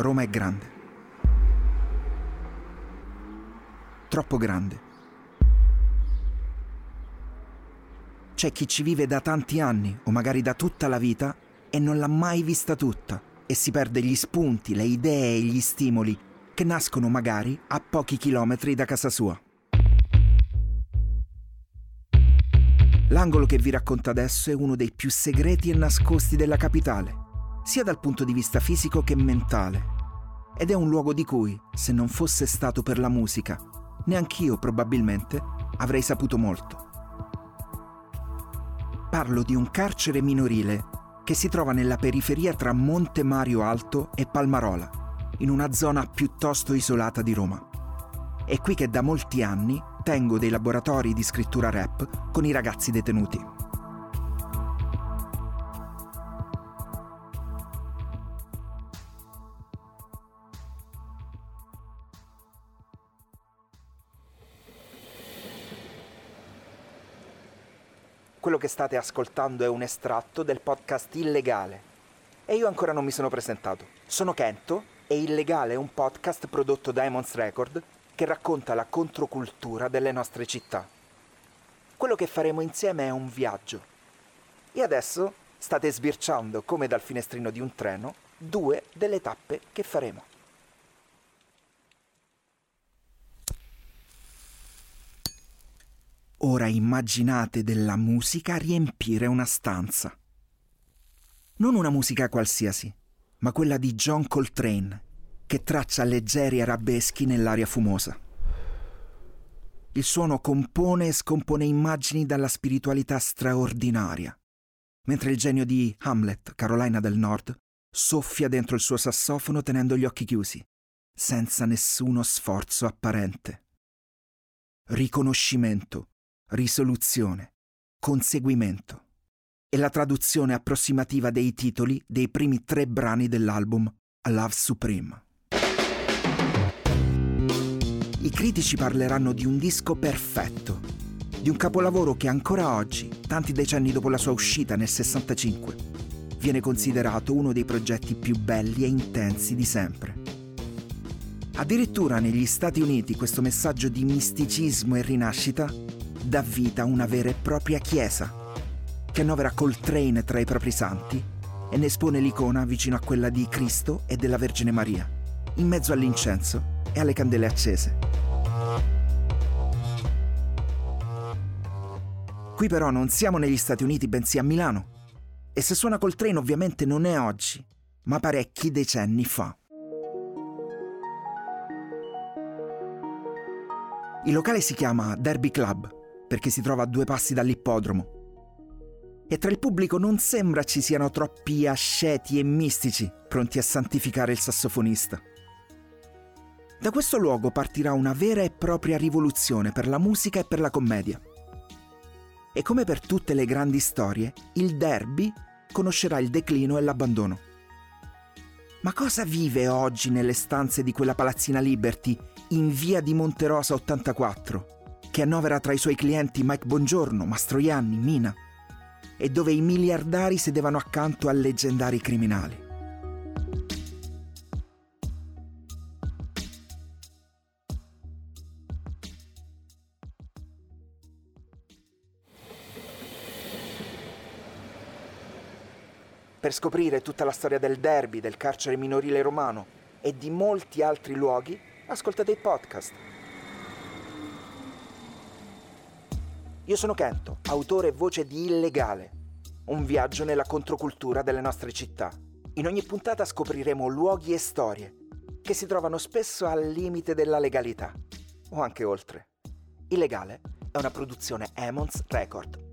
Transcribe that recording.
Roma è grande. Troppo grande. C'è chi ci vive da tanti anni o magari da tutta la vita e non l'ha mai vista tutta e si perde gli spunti, le idee e gli stimoli che nascono magari a pochi chilometri da casa sua. L'angolo che vi racconto adesso è uno dei più segreti e nascosti della capitale, sia dal punto di vista fisico che mentale. Ed è un luogo di cui, se non fosse stato per la musica, neanch'io probabilmente avrei saputo molto. Parlo di un carcere minorile che si trova nella periferia tra Monte Mario Alto e Palmarola, in una zona piuttosto isolata di Roma. È qui che da molti anni tengo dei laboratori di scrittura rap con i ragazzi detenuti. Quello che state ascoltando è un estratto del podcast Illegale. E io ancora non mi sono presentato. Sono Kento e Illegale è un podcast prodotto da Emons Record che racconta la controcultura delle nostre città. Quello che faremo insieme è un viaggio. E adesso state sbirciando, come dal finestrino di un treno, due delle tappe che faremo. Ora immaginate della musica riempire una stanza. Non una musica qualsiasi, ma quella di John Coltrane, che traccia leggeri arabeschi nell'aria fumosa. Il suono compone e scompone immagini dalla spiritualità straordinaria, mentre il genio di Hamlet, Carolina del Nord, soffia dentro il suo sassofono tenendo gli occhi chiusi, senza nessuno sforzo apparente. Riconoscimento, risoluzione, conseguimento e la traduzione approssimativa dei titoli dei primi tre brani dell'album A Love Supreme. I critici parleranno di un disco perfetto, di un capolavoro che ancora oggi, tanti decenni dopo la sua uscita nel 65, viene considerato uno dei progetti più belli e intensi di sempre. Addirittura negli Stati Uniti questo messaggio di misticismo e rinascita dà vita a una vera e propria chiesa che annovera Coltrane tra i propri santi e ne espone l'icona vicino a quella di Cristo e della Vergine Maria, in mezzo all'incenso e alle candele accese. Qui però non siamo negli Stati Uniti, bensì a Milano. E se suona Coltrane ovviamente non è oggi, ma parecchi decenni fa. Il locale si chiama Derby Club perché si trova a due passi dall'ippodromo e tra il pubblico non sembra ci siano troppi asceti e mistici pronti a santificare il sassofonista. Da questo luogo partirà una vera e propria rivoluzione per la musica e per la commedia. E come per tutte le grandi storie, il derby conoscerà il declino e l'abbandono. Ma cosa vive oggi nelle stanze di quella palazzina Liberty in via di Monterosa 84, che annovera tra i suoi clienti Mike Bongiorno, Mastroianni, Mina? e dove i miliardari sedevano accanto a leggendari criminali. Per scoprire tutta la storia del derby, del carcere minorile romano e di molti altri luoghi, ascoltate il podcast. Io sono Kento, autore e voce di Illegale, un viaggio nella controcultura delle nostre città. In ogni puntata scopriremo luoghi e storie che si trovano spesso al limite della legalità, o anche oltre. Illegale è una produzione Emons Record.